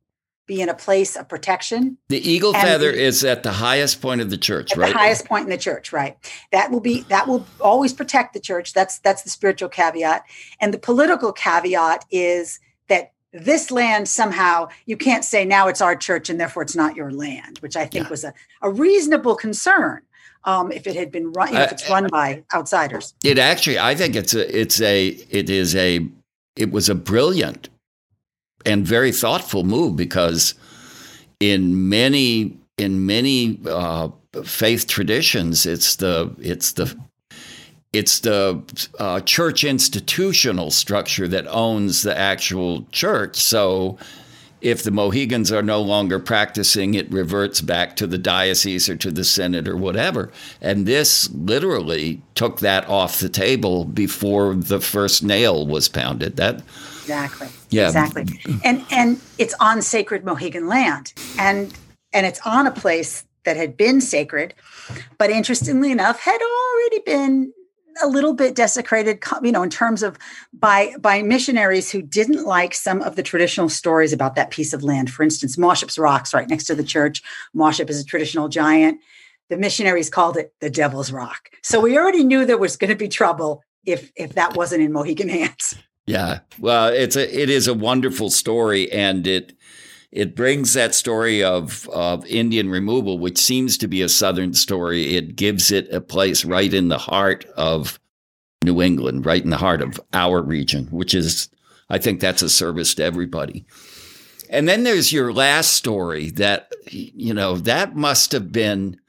be in a place of protection. The eagle feather the, is at the highest point of the church, right? The highest point in the church, right? That will be that will always protect the church. That's that's the spiritual caveat. And the political caveat is that this land somehow you can't say now it's our church and therefore it's not your land, which I think yeah. was a, a reasonable concern um, if it had been run, if it's run by outsiders. It actually, I think it's a, it's a, it is a, it was a brilliant and very thoughtful move because in many, in many uh, faith traditions, it's the, it's the, it's the uh, church institutional structure that owns the actual church. So if the Mohegans are no longer practicing, it reverts back to the diocese or to the Senate or whatever. And this literally took that off the table before the first nail was pounded. That exactly, yeah, exactly. And and it's on sacred Mohegan land, and and it's on a place that had been sacred, but interestingly enough, had already been a little bit desecrated you know in terms of by by missionaries who didn't like some of the traditional stories about that piece of land. For instance Mauship's rocks right next to the church. Mauship is a traditional giant. The missionaries called it the devil's rock. So we already knew there was going to be trouble if if that wasn't in mohegan hands yeah. Well it's a it is a wonderful story and it it brings that story of, of Indian removal, which seems to be a Southern story. It gives it a place right in the heart of New England, right in the heart of our region, which is, I think that's a service to everybody. And then there's your last story that, you know, that must have been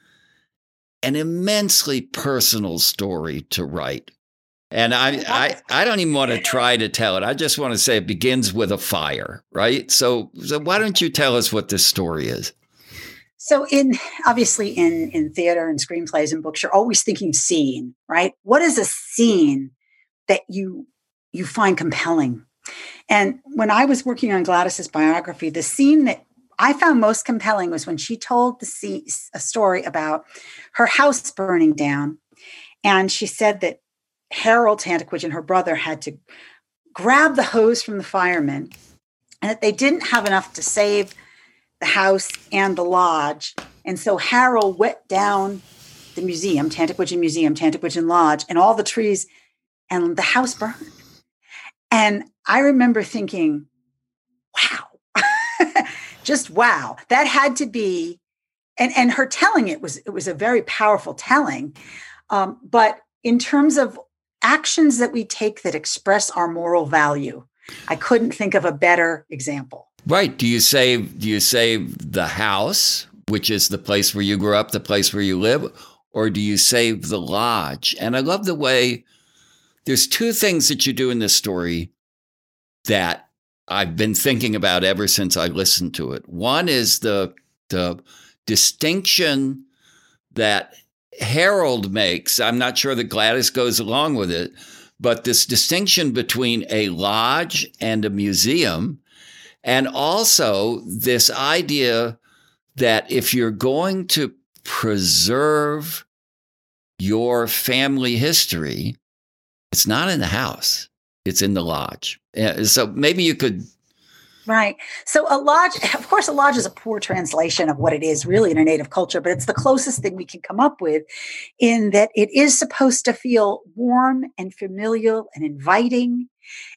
an immensely personal story to write. And I, I, I don't even want to try to tell it. I just want to say it begins with a fire, right? So, so why don't you tell us what this story is? So, in obviously in in theater and screenplays and books, you're always thinking scene, right? What is a scene that you you find compelling? And when I was working on Gladys's biography, the scene that I found most compelling was when she told the scene, a story about her house burning down, and she said that Harold Tantaquidgeon and her brother had to grab the hose from the firemen and that they didn't have enough to save the house and the lodge. And so Harold wet down the museum, Tantaquidgeon Museum, Tantaquidgeon Lodge, and all the trees, and the house burned. And I remember thinking, wow, just wow. That had to be, and, and her telling it was it was a very powerful telling. Um, but in terms of actions that we take that express our moral value. I couldn't think of a better example. Right. Do you save do you save the house, which is the place where you grew up, the place where you live, or do you save the lodge? And I love the way there's two things that you do in this story that I've been thinking about ever since I listened to it. One is the the distinction that Harold makes. I'm not sure that Gladys goes along with it, but this distinction between a lodge and a museum, and also this idea that if you're going to preserve your family history, it's not in the house, it's in the lodge. So maybe you could Right. So a lodge, of course, a lodge is a poor translation of what it is really in a native culture, but it's the closest thing we can come up with in that it is supposed to feel warm and familial and inviting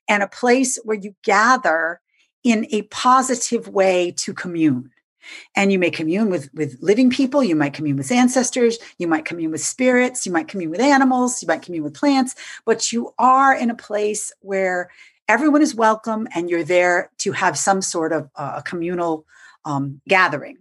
and a place where you gather in a positive way to commune. And you may commune with, with living people, you might commune with ancestors, you might commune with spirits, you might commune with animals, you might commune with plants, but you are in a place where everyone is welcome and you're there to have some sort of uh, communal um, gathering.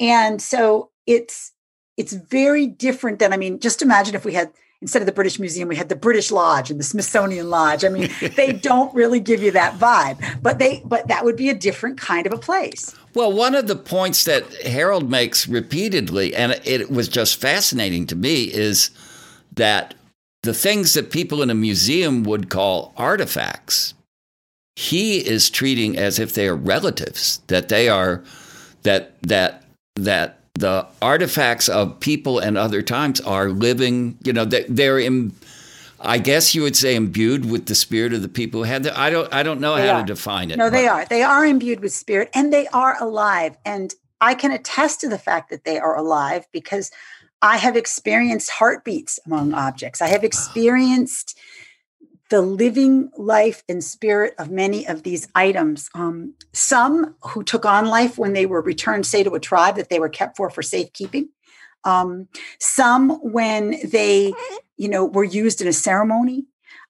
And so it's it's very different than i mean just imagine if we had instead of the british museum we had the british lodge and the smithsonian lodge. I mean they don't really give you that vibe but they but that would be a different kind of a place. Well one of the points that harold makes repeatedly and it was just fascinating to me is that the things that people in a museum would call artifacts he is treating as if they are relatives, that they are that that that the artifacts of people and other times are living, you know, that they're in I guess you would say imbued with the spirit of the people who had the, I don't I don't know they how are. to define it. No, they are. They are imbued with spirit and they are alive. And I can attest to the fact that they are alive because I have experienced heartbeats among objects. I have ah. experienced the living life and spirit of many of these items. Um, some who took on life when they were returned, say, to a tribe that they were kept for for safekeeping. Um, some when they, you know, were used in a ceremony,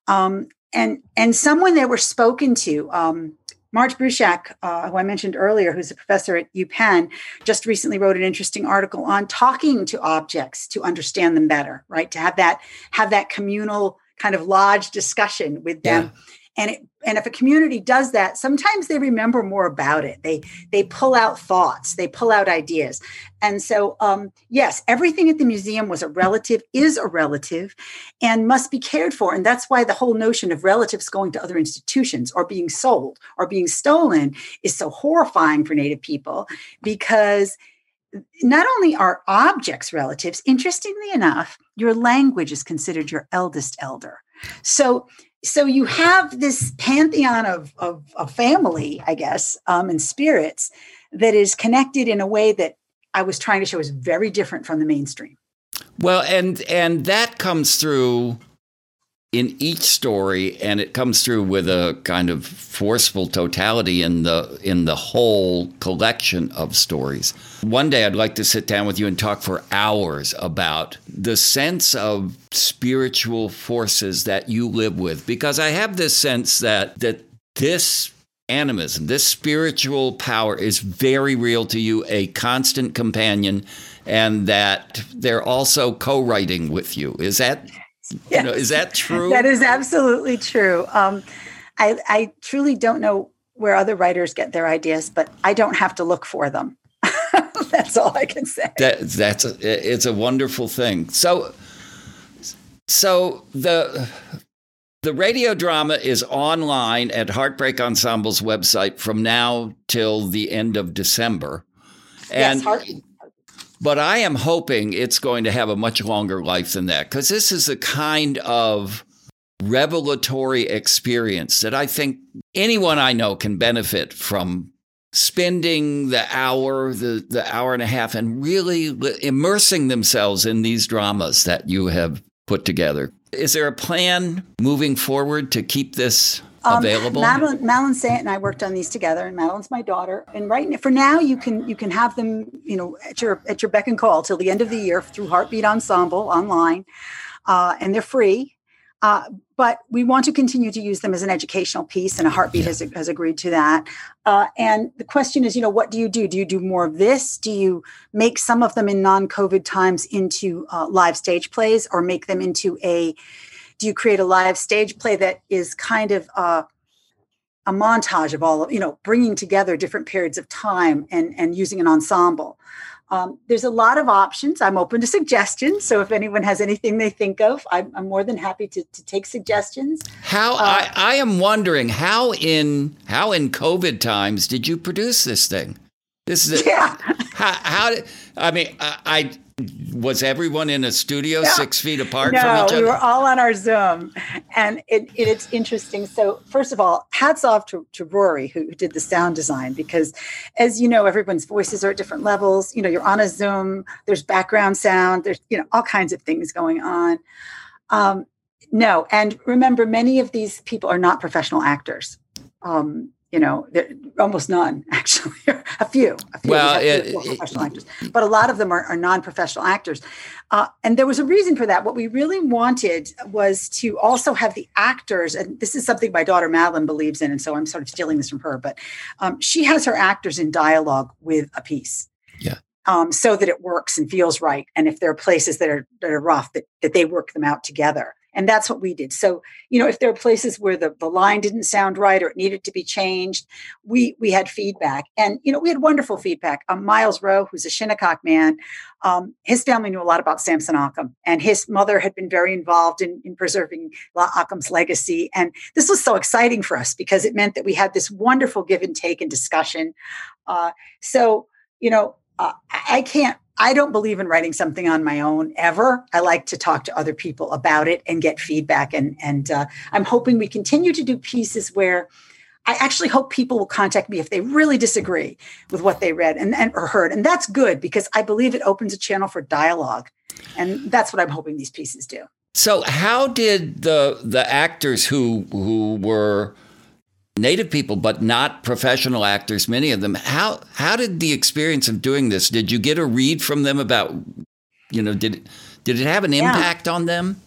um, and and some when they were spoken to. Um, Marge Bruchac, uh, who I mentioned earlier, who's a professor at UPenn, just recently wrote an interesting article on talking to objects to understand them better, right? To have that have that communal kind of lodge discussion with them. Yeah. And it, and if a community does that, sometimes they remember more about it. They they pull out thoughts, they pull out ideas. And so, um, yes, everything at the museum was a relative, is a relative, and must be cared for. And that's why the whole notion of relatives going to other institutions or being sold or being stolen is so horrifying for Native people because not only are objects relatives, interestingly enough, your language is considered your eldest elder. So, so you have this pantheon of, of, of family, I guess, um, and spirits that is connected in a way that I was trying to show is very different from the mainstream. Well, and and that comes through in each story and it comes through with a kind of forceful totality in the in the whole collection of stories. One day I'd like to sit down with you and talk for hours about the sense of spiritual forces that you live with because I have this sense that that this animism, this spiritual power is very real to you, a constant companion and that they're also co-writing with you. Is that Yes. You know, is that true? That is absolutely true. Um, I, I truly don't know where other writers get their ideas, but I don't have to look for them. that's all I can say. That, that's a, it's a wonderful thing. So, so the the radio drama is online at Heartbeat Ensemble's website from now till the end of December. And yes, but I am hoping it's going to have a much longer life than that because this is a kind of revelatory experience that I think anyone I know can benefit from spending the hour, the, the hour and a half, and really immersing themselves in these dramas that you have put together. Is there a plan moving forward to keep this um, available? Madeline, Madeline Sayet and I worked on these together, and Madeline's my daughter. And right for now, you can you can have them, you know, at your at your beck and call till the end of the year through Heartbeat Ensemble online, uh, and they're free. Uh, but we want to continue to use them as an educational piece, and a Heartbeat has, has agreed to that. Uh, and the question is, you know, what do you do? Do you do more of this? Do you make some of them in non-COVID times into uh, live stage plays, or make them into a do you create a live stage play that is kind of uh, a montage of all of you know bringing together different periods of time and and using an ensemble Um, there's a lot of options. I'm open to suggestions. So if anyone has anything they think of, I'm, I'm more than happy to, to take suggestions. How uh, I, I am wondering how in how in COVID times did you produce this thing? This is a, yeah. How, how did I mean? I, I was everyone in a studio No. six feet apart no, from each other? we were all on our Zoom, and it, it, it's interesting. So, first of all, hats off to, to Rory who, who did the sound design because, as you know, everyone's voices are at different levels. You know, you're on a Zoom. There's background sound. There's you know all kinds of things going on. Um, no, and remember, many of these people are not professional actors. Um, you know, almost none actually. a few, a few. Well, or it- four it- professional actors, but a lot of them are, are non-professional actors. Uh, and there was a reason for that. What we really wanted was to also have the actors, and this is something my daughter Madeline believes in, and so I'm sort of stealing this from her. But um, she has her actors in dialogue with a piece, Yeah. um, so that it works and feels right. And if there are places that are that are rough, that that they work them out together. And that's what we did. So, you know, if there are places where the, the line didn't sound right or it needed to be changed, we we had feedback. And, you know, we had wonderful feedback. Um, Miles Rowe, who's a Shinnecock man, um, his family knew a lot about Samson Occom, and his mother had been very involved in, in preserving La Occom's legacy. And this was so exciting for us because it meant that we had this wonderful give and take and discussion. Uh, so, you know, uh, I I can't, I don't believe in writing something on my own ever. I like to talk to other people about it and get feedback. And, and uh, I'm hoping we continue to do pieces where I actually hope people will contact me if they really disagree with what they read and, and or heard. And that's good because I believe it opens a channel for dialogue. And that's what I'm hoping these pieces do. So how did the the actors who who were native people but not professional actors, many of them, how how did the experience of doing this? Did you get a read from them about you know, did did it have an Yeah. impact on them?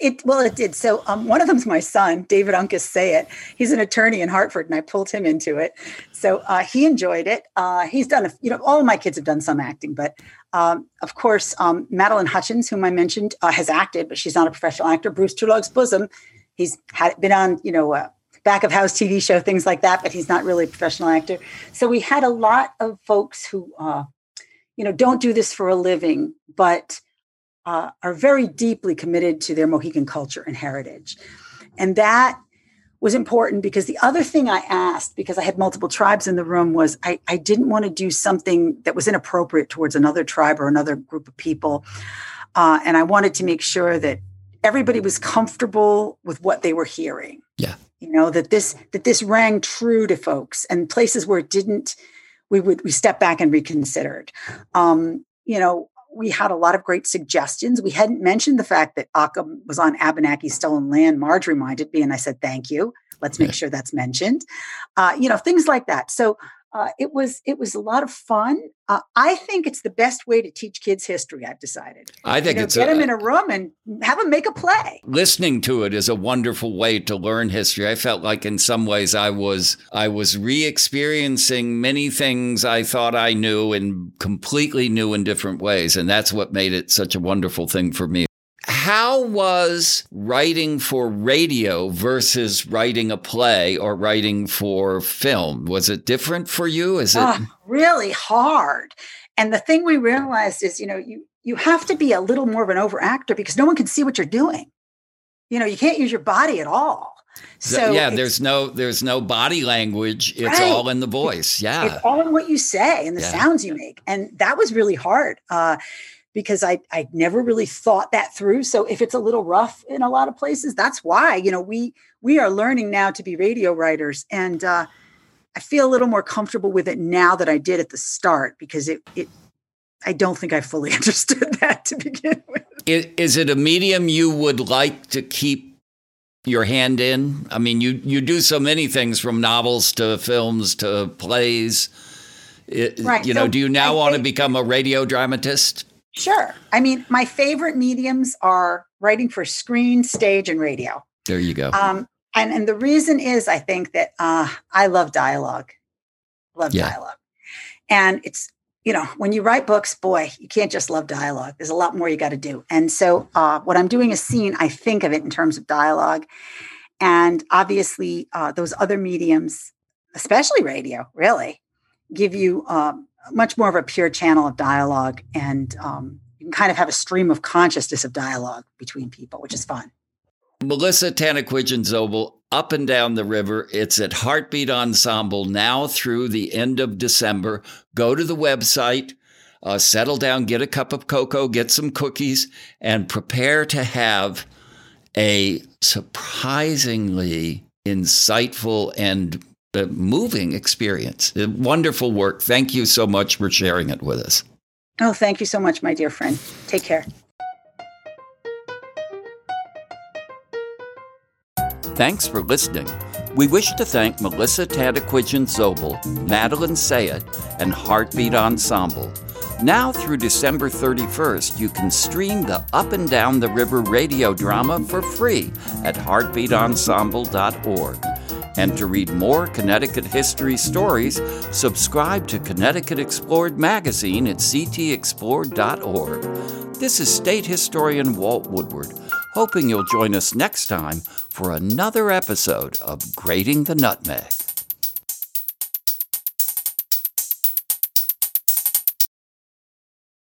It well, it did. So um, one of them's my son, David Uncas Sayet. He's an attorney in Hartford, and I pulled him into it. So uh, he enjoyed it. Uh, he's done, a, you know, all of my kids have done some acting, but um, of course, um, Madeline Hutchins, whom I mentioned, uh, has acted, but she's not a professional actor. Bruce Two Dogs Bozsum, he's had been on, you know, uh, back of house TV show, things like that, but he's not really a professional actor. So we had a lot of folks who, uh, you know, don't do this for a living, but uh, are very deeply committed to their Mohegan culture and heritage. And that was important because the other thing I asked, because I had multiple tribes in the room, was I, I didn't want to do something that was inappropriate towards another tribe or another group of people. Uh, and I wanted to make sure that everybody was comfortable with what they were hearing. Yeah. You know, that this that this rang true to folks and places where it didn't, we would we step back and reconsidered. Um, you know, we had a lot of great suggestions. We hadn't mentioned the fact that Occom was on Abenaki stolen land. Marge reminded me, and I said, "Thank you. Let's make sure that's mentioned." Uh, you know, things like that. So uh, it was it was a lot of fun. Uh, I think it's the best way to teach kids history. I've decided. I think you know, it's get a, them in a room and have them make a play. listening to it is a wonderful way to learn history. I felt like in some ways I was I was re-experiencing many things I thought I knew in completely new and different ways, and that's what made it such a wonderful thing for me. How was writing for radio versus writing a play or writing for film? Was it different for you? Is it Ah, really hard. And the thing we realized is, you know, you you have to be a little more of an overactor because no one can see what you're doing. You know, you can't use your body at all. So yeah, there's no there's no body language. It's Right. all in the voice. Yeah. it's all in what you say and the Yeah. sounds you make and that was really hard uh, because i i never really thought that through so if it's a little rough in a lot of places that's why you know we we are learning now to be radio writers and uh, i feel a little more comfortable with it now that i did at the start because it it i don't think i fully understood that to begin with Is it a medium you would like to keep your hand in? I mean, you you do so many things from novels to films to plays. I- Right, You know, so do you now I want to become a radio dramatist? Sure i mean my favorite mediums are writing for screen stage and radio There you go. Um, and and the reason is I think that uh, I love dialogue, love Yeah. dialogue, and it's you know when you write books, boy, you can't just love dialogue. There's a lot more you got to do. And so uh, what I'm doing a scene, I think of it in terms of dialogue, and obviously uh, those other mediums, especially radio, really give you um, much more of a pure channel of dialogue, and um, you can kind of have a stream of consciousness of dialogue between people, which is fun. Melissa Tantaquidgeon Zobel, Up and Down the River. It's at Heartbeat Ensemble now through the end of December. Go to the website, uh, settle down, get a cup of cocoa, get some cookies, and prepare to have a surprisingly insightful and uh, moving experience. Wonderful work. Thank you so much for sharing it with us. Oh, thank you so much, my dear friend. Take care. Thanks for listening. We wish to thank Melissa Tantaquidgeon Zobel, Madeline Sayet, and Heartbeat Ensemble. Now through December 31st, you can stream the Up and Down the River radio drama for free at heartbeatensemble.org. And to read more Connecticut history stories, subscribe to Connecticut Explored magazine at ctexplored.org. This is State Historian Walt Woodward hoping you'll join us next time for another episode of Grating the Nutmeg.